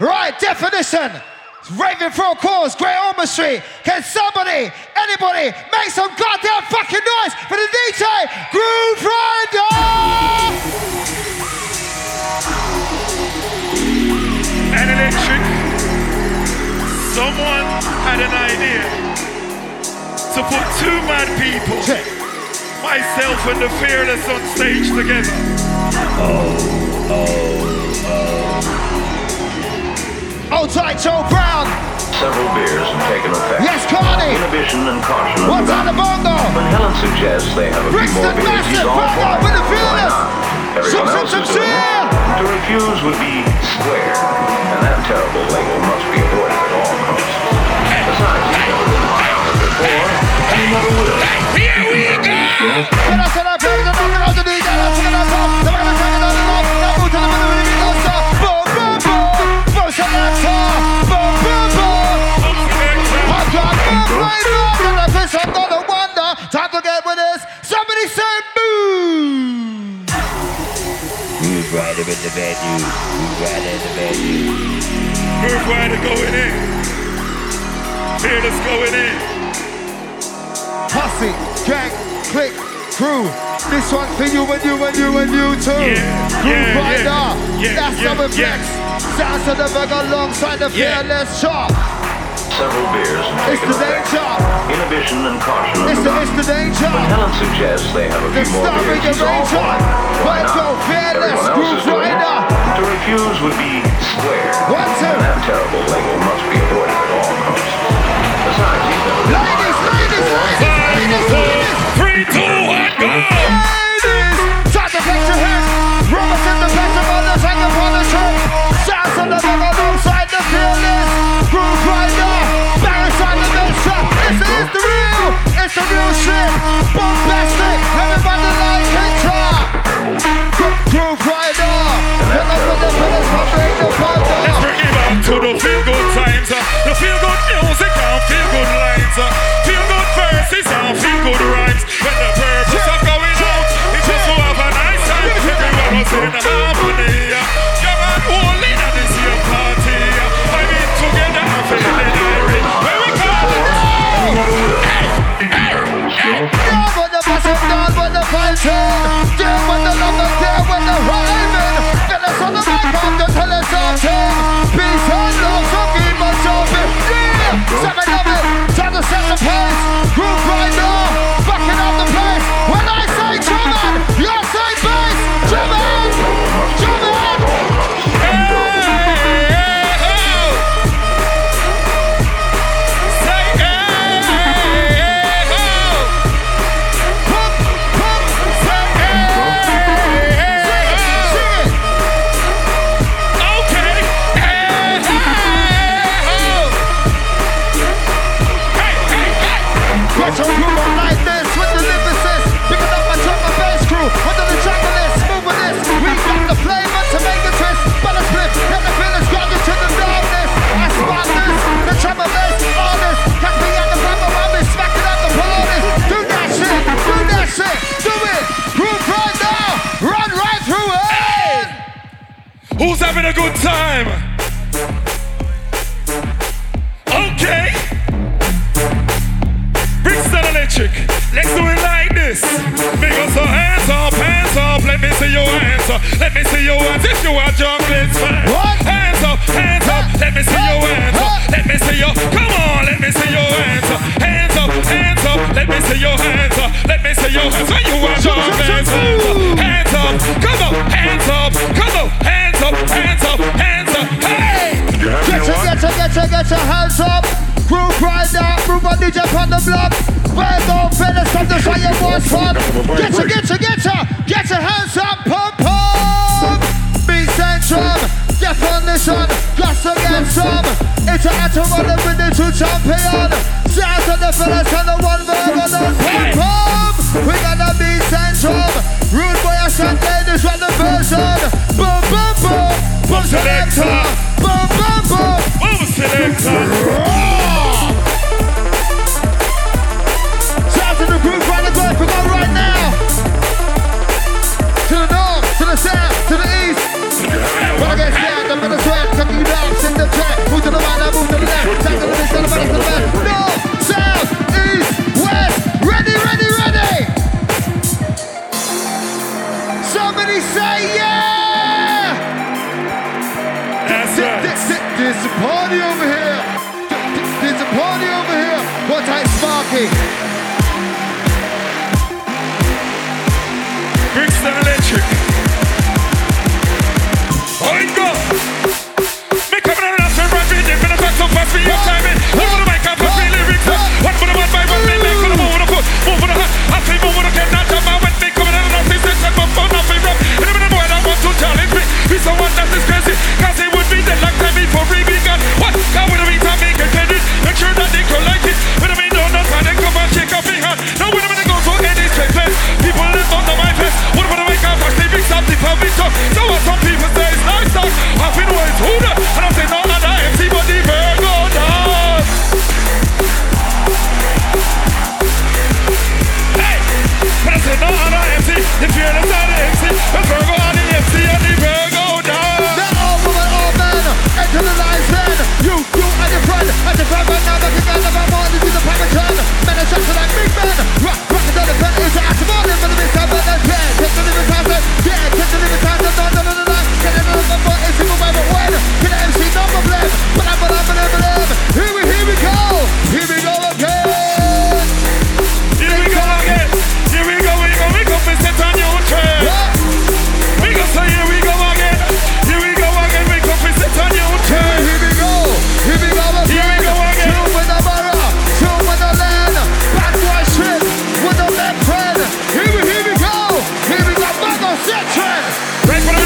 Right, definition. Raving for a cause, great artistry. Can somebody, anybody, make some goddamn fucking noise for the DJ Grooverider? And electric. Someone had an idea to put two mad people, Check. myself and the fearless on stage together. Oh, oh, oh. Hold tight, Joe Brown. Several beers have taken effect. Yes, Carney. Inhibition and caution What's on the bongo? When Helen suggests they have a few more beers, he's Massive, all it. with the not? Everyone Some, else is doing it. To refuse would be square, and that terrible label must be avoided at all costs. Besides, he's never been high on it before, and he never will. Here we go! Riding with the bad news? Who's the bad news? Move rider going in. Fearless going in. Posse, gang, click, crew. This one's for you and you and you and you too. Yeah, Groove yeah, Rider, yeah, yeah, that's yeah, how it flex. Sounds of the bug alongside the Yeah. fearless sharp. Several beers have It's taken the effect. danger. Inhibition and caution are It's the, forgotten. it's the danger. When Helen suggests they have a The few more beers, in the he's all ranger. for it. Why Let's not? go, fearless, Everyone else is doing it. To refuse would be square, One, two. and that terrible label must be avoided at all costs. Besides, he's never been Ladies, high on it ladies, before. ladies, ladies, ladies. Three, two, one, go! Real shit. Bombastic, everybody seven me see your hands if you are fan. What? Hands up, hands up. Let me see your hands up. Let me see your. Come on, let me see your hands up. Hands up, hands up. Let me see your hands up. Let me see your hands. When you are junglist, hands up, hands up. Come on, hands up. Come on, hands up, hands up, hands up. Hey! Get your, get your, get your, get your hands up. Right now, move on DJ on the block. Where go finish from the fire was fun. Get your, get your, get your, get your hands up, pump. Centrum, on this one, got to get some. It's a hat to run the minute to champion. Sounds of the fellas and the one verb on the pump, pump. We got the beat Centrum. Rude boy, I said ladies run the version. Boom, boom, boom. Boom selector. Boom, boom, boom. Move selector. Ready for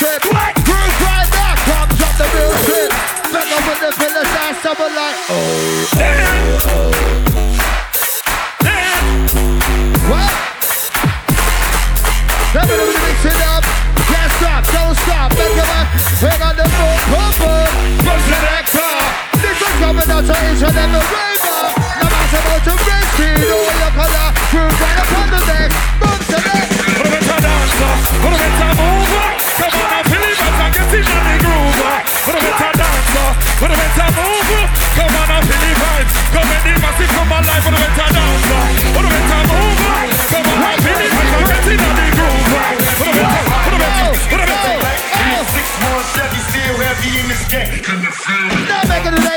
What? Cruise right back, come drop the music. Bend over the pillow, start something like. Oh. Damn. Damn. What? Let me mix it up. Can't stop, don't stop. Back to back, on the. Push it back. This is coming out about your color. Cruise right upon the deck. with a better dancer, with a better move. Come on and feel the vibes. Come and the massive come alive with a better dancer, with a better move. Come on and feel the vibes. I'm getting on the groove. With a better, with a better, with a better. Six more seconds, still heavy in this game. Can you feel it?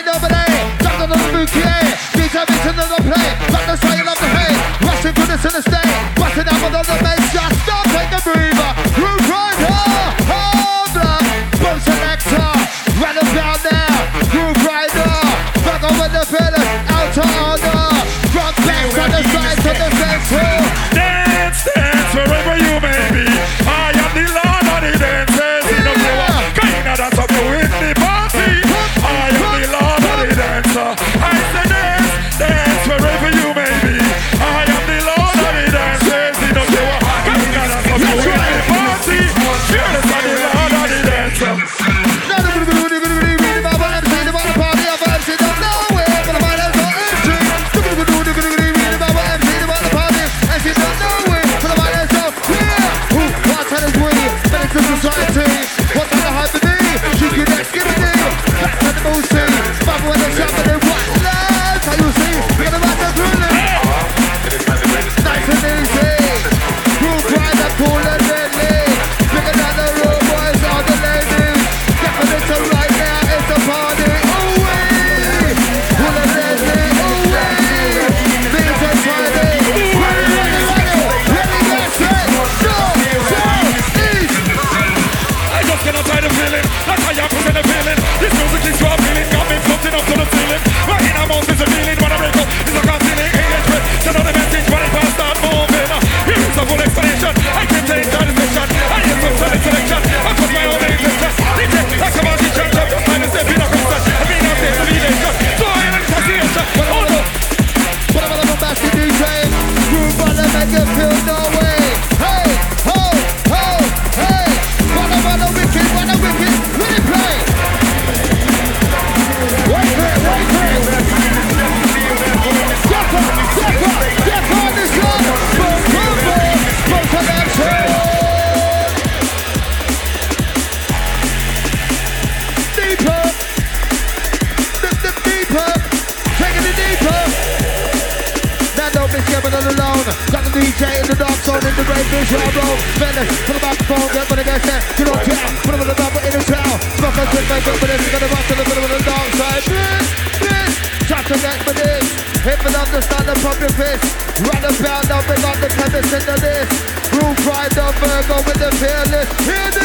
fearless. Hear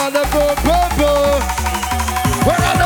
mother go purple. We're on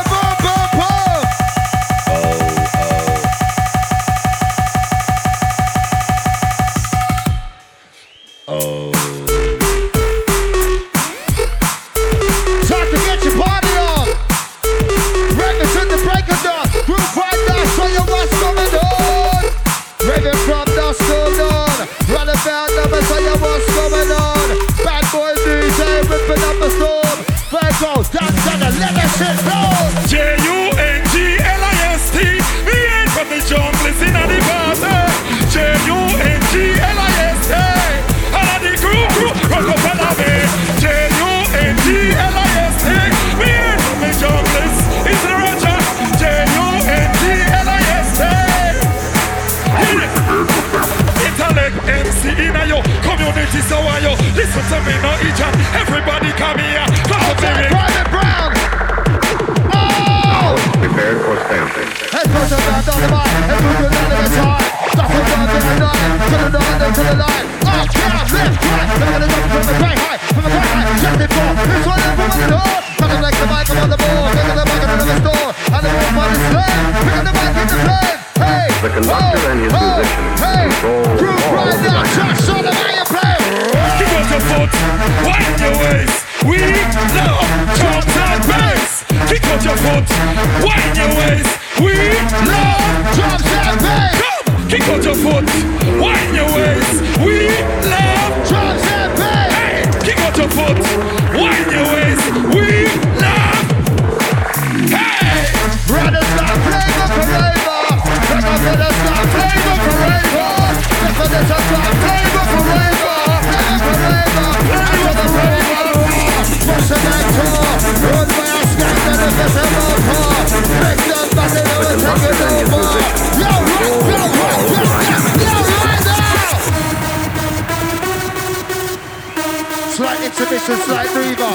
Just like Reaver.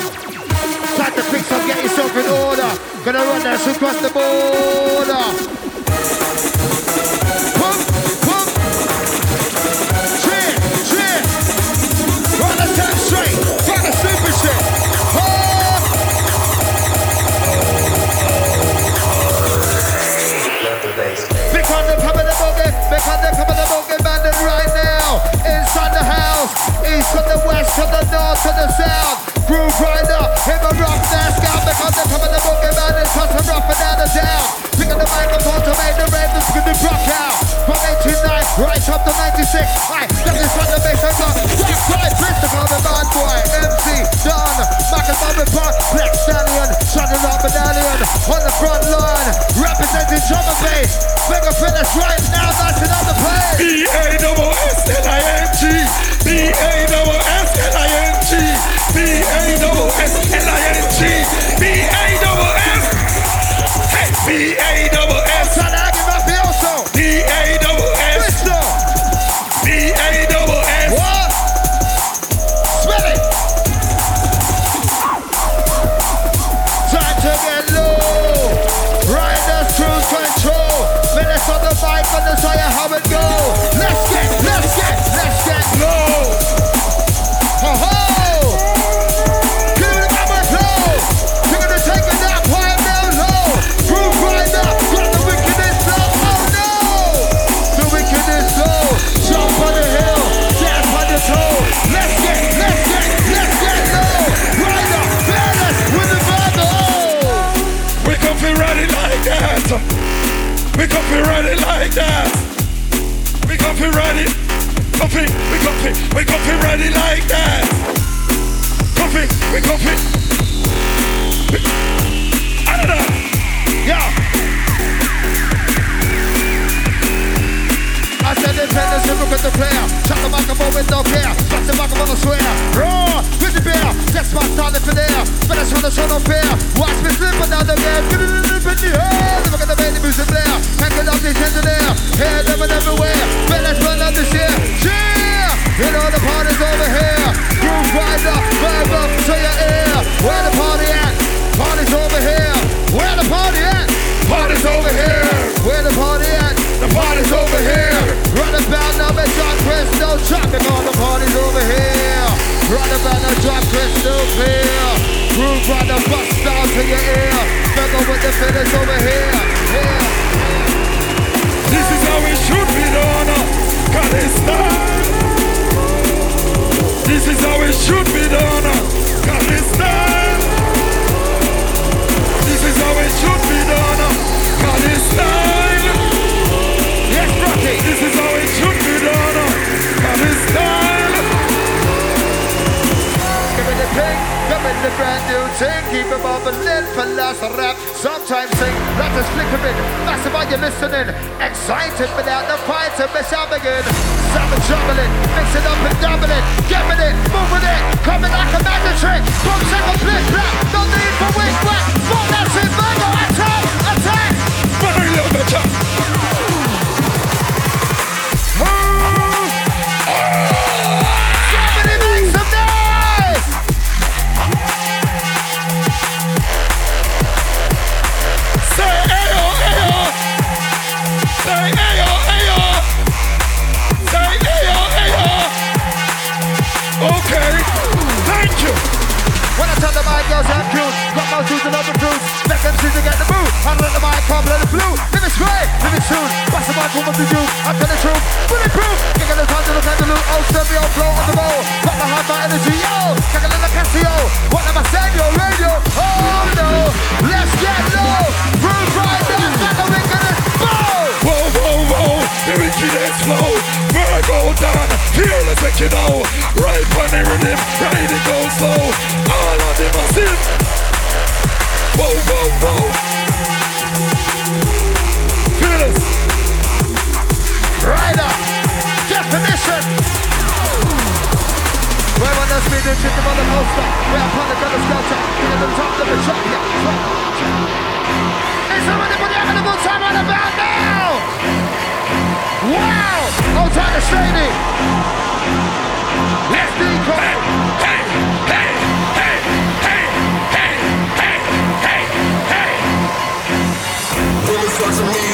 Time to fix up, get yourself in order. Gonna run that across the board. Run about now, John Crystal clear. Groove on the bus down to your ear. Snuggle with the finish over here. Here. This is how it should be done. Style. This is how it should be done. Style. This is how it should be done. Style. Yes, Rocky. This is how it should be done. Got it style. Give me brand new thing. Keep it bubbling for last rap. Sometimes sing, not just flickering. Massive while you're listening. Excited without the fight to miss out again. Savage juggling, mix it up and double it. Giving it, moving it, coming like a magic trick. Boom, second, flip, flap. No need for wing whack. Fuck that shit, Virgo, attack, attack. Very little bit. Somebody the shit on. We're upon the gun sculpture. We're at the top of the truck. Yeah. Is anybody having a time on band now? Wow! To. Let's. Hey, hey, hey, hey, hey, hey, hey, hey, hey. Women flex on me.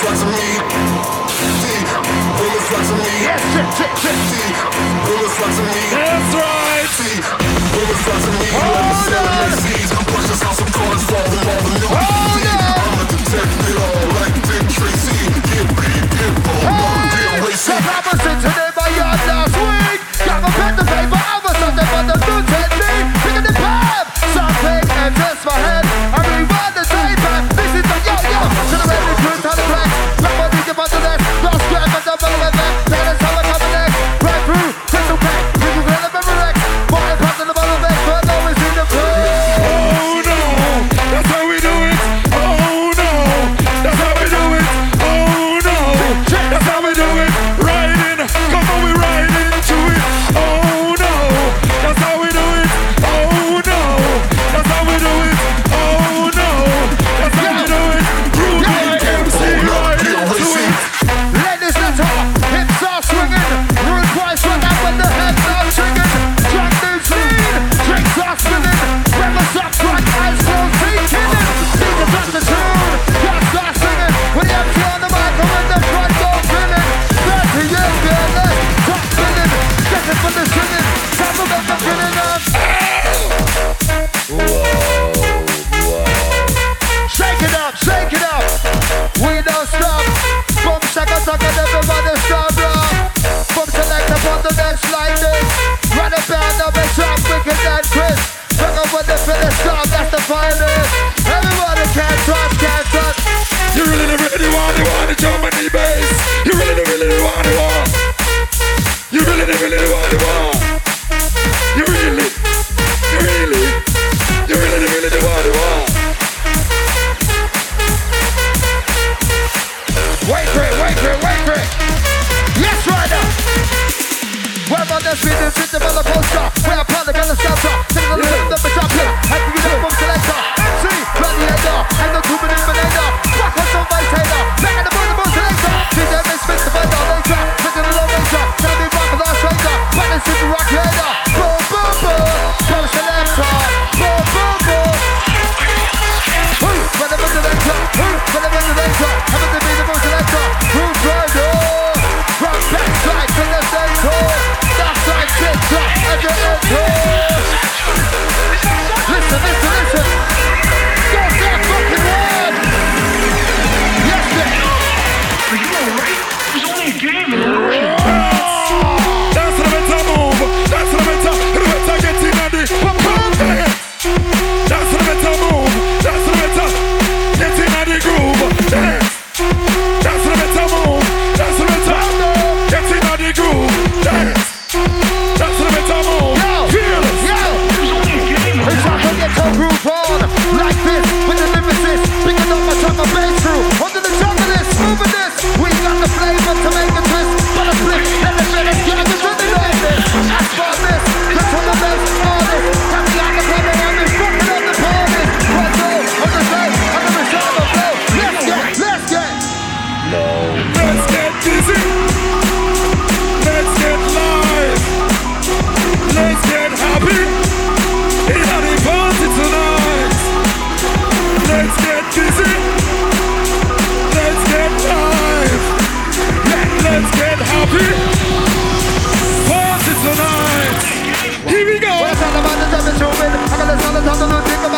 Flex on me like to That's right. See, on some corners today by yard last week. Got my pen to paper, I'm a but the and everybody stand bro. From select on bottom, next like this. Run a band, I'm a sharp, wicked and crisp. Bring up with the finish stop, that's the finest.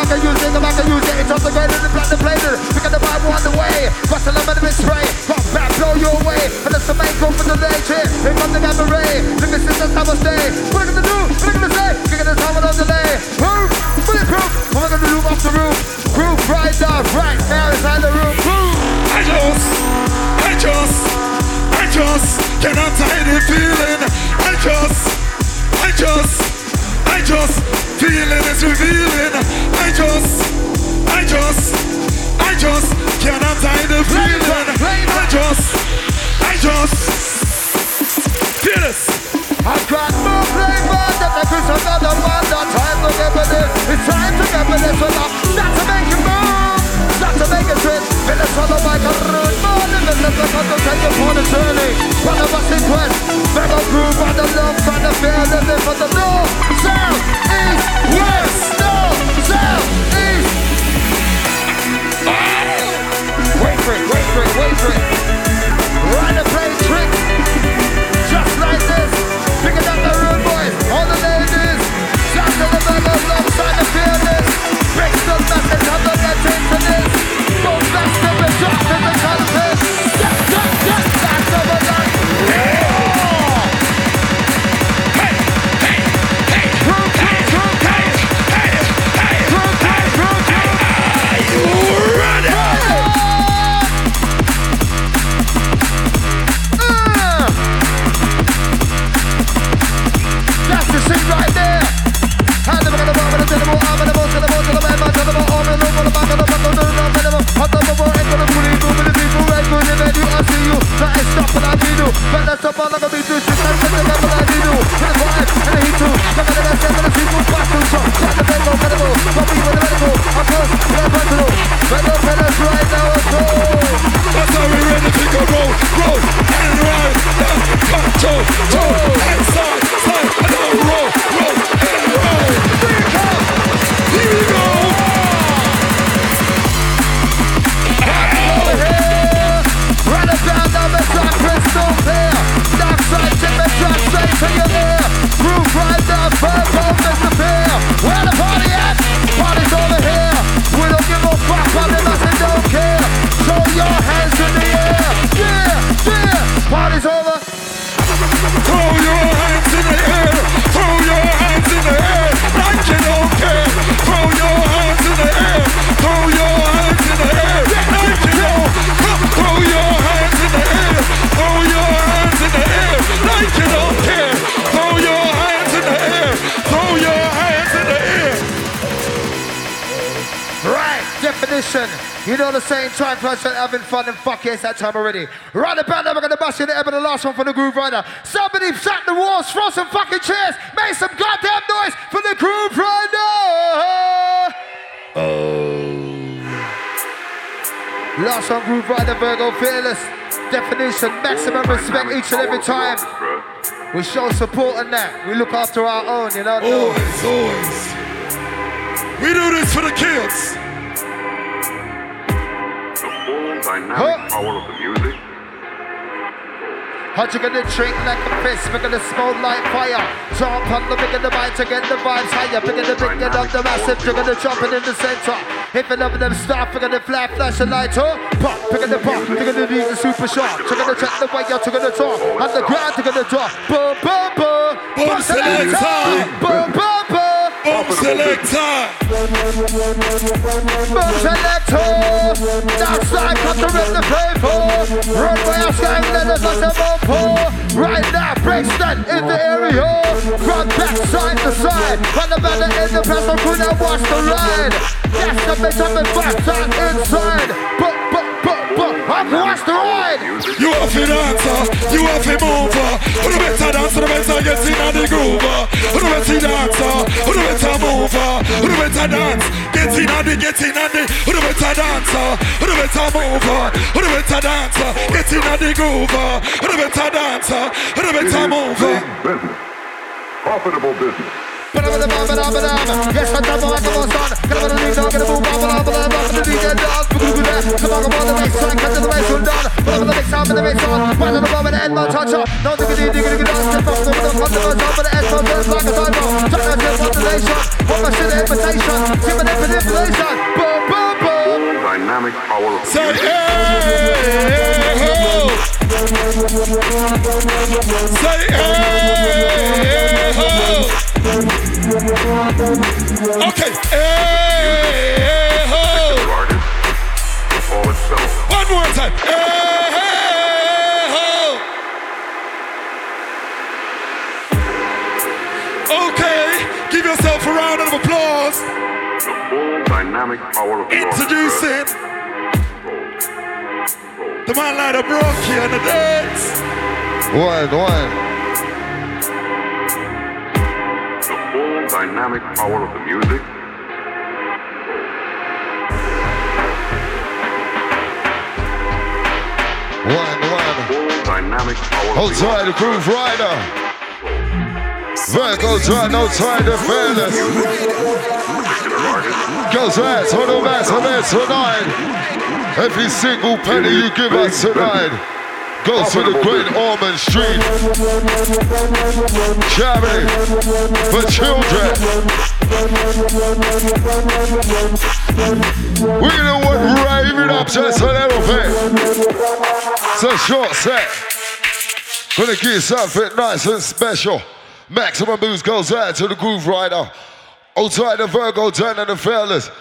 About the use it, about the use it. It's on the great and the black the plated. Pick up the Bible on the way. Bust a lemon in spray. Rock back, blow your way. And that's the main goal for the late shit. Here comes the ray. Look at this, that's how I stay. What are gonna do? What are gonna say? Kick it the time without delay. Move, bulletproof. What am I gonna do off the roof? Groove right up, right now inside the room. Move. I just, I just, I just cannot hide the feeling. I just, I just, I just feeling is revealing. I just, I just, I just cannot hide the feeling. I just, I just feel this. I got more flavor than the Chris another one. The time to get with it. It's time to get with this up. Not to make it move. Not to make it twist. Feel it on the mic and left of to take you on a journey. One of us in quest. Mega groove on the love, on the the live for the north, south, east, west, north, south, east. Wait for it, wait for it, wait for it. Run the play tricks. The same time for us having fun and fuck it's that time already. Right about now, we're gonna bust you the ever the last one for the Grooverider. Somebody shut the walls, throw some fucking chairs, make some goddamn noise for the Grooverider! Oh. Last one, Grooverider, Virgo Fearless. Definition, maximum oh, respect each and every time. We show support in that. We look after our own, you know? Always, always. We do this for the kids. The full dynamic Huh? power of the music. How you gonna drink like a fist? We're gonna smoke like fire. Jump on the big of the mind to get the vibes higher. Bigger the big get up the massive. You're gonna jump it in the center. If you love them stuff, we're gonna flash, flash a light up. Pop, pick the pop. You're gonna need the super shot. You're gonna check the way out. You're gonna talk. On the ground, you're gonna drop. Boom, boom, boom. Boom, selector. Boom, boom, boom. Boom selector. Boom selector. That's like cut to rip the. Run by a sky, let us cut the ball for. Right now, break Brixton in the area. Front back, side to side. Run the banner in the press, I'm and watch the ride. That's the bitch up and back, side inside. But, but, but, but, the ride. You have to dancer, you have to move. Who the better dance, who the better get in on the groove. Who the better dancer, who the better move. Who the better dance, get in on the, get in on the. Who the better dancer, who the better move. Who the better dancer, get in on the groove. Who the better dancer, who the better move. Big business. Profitable business. Yes, I double like a boss on. Gonna a lead dog in the boom, bubble, bubble, bubble, bubble, the DJ dog. We're that. Come on, come on, the bass line, cut to the bass, hold on. Put up the mix sound, the bass on. Right to the bottom, the end, my touch up. No digga dee, digga digga. Step up, step up, come to the top of the S, so just like a timer. Try to get population. What my shit, invitation. Give it manipulation. Boom, boom, boom. Dynamic power of Say hey, ho. Say hey, ho. Okay, hey, ho. The artist. All itself. One more time. Hey, ho. Okay, give yourself a round of applause. The full dynamic power of Introducing the man like the bronchi on the dance. One, one. Dynamic power of the music. One, one. Dynamic power Hold the Grooverider. No time to fearless. particular artist. Goes on the it tonight. Every single penny you give us tonight goes to the Great Ormond Street charity for children. We what rave it up just a little bit. It's a short set. Gonna give you something nice and special. Maximum boost goes out to the Grooverider. Outside the Virgo, Don and the fearless.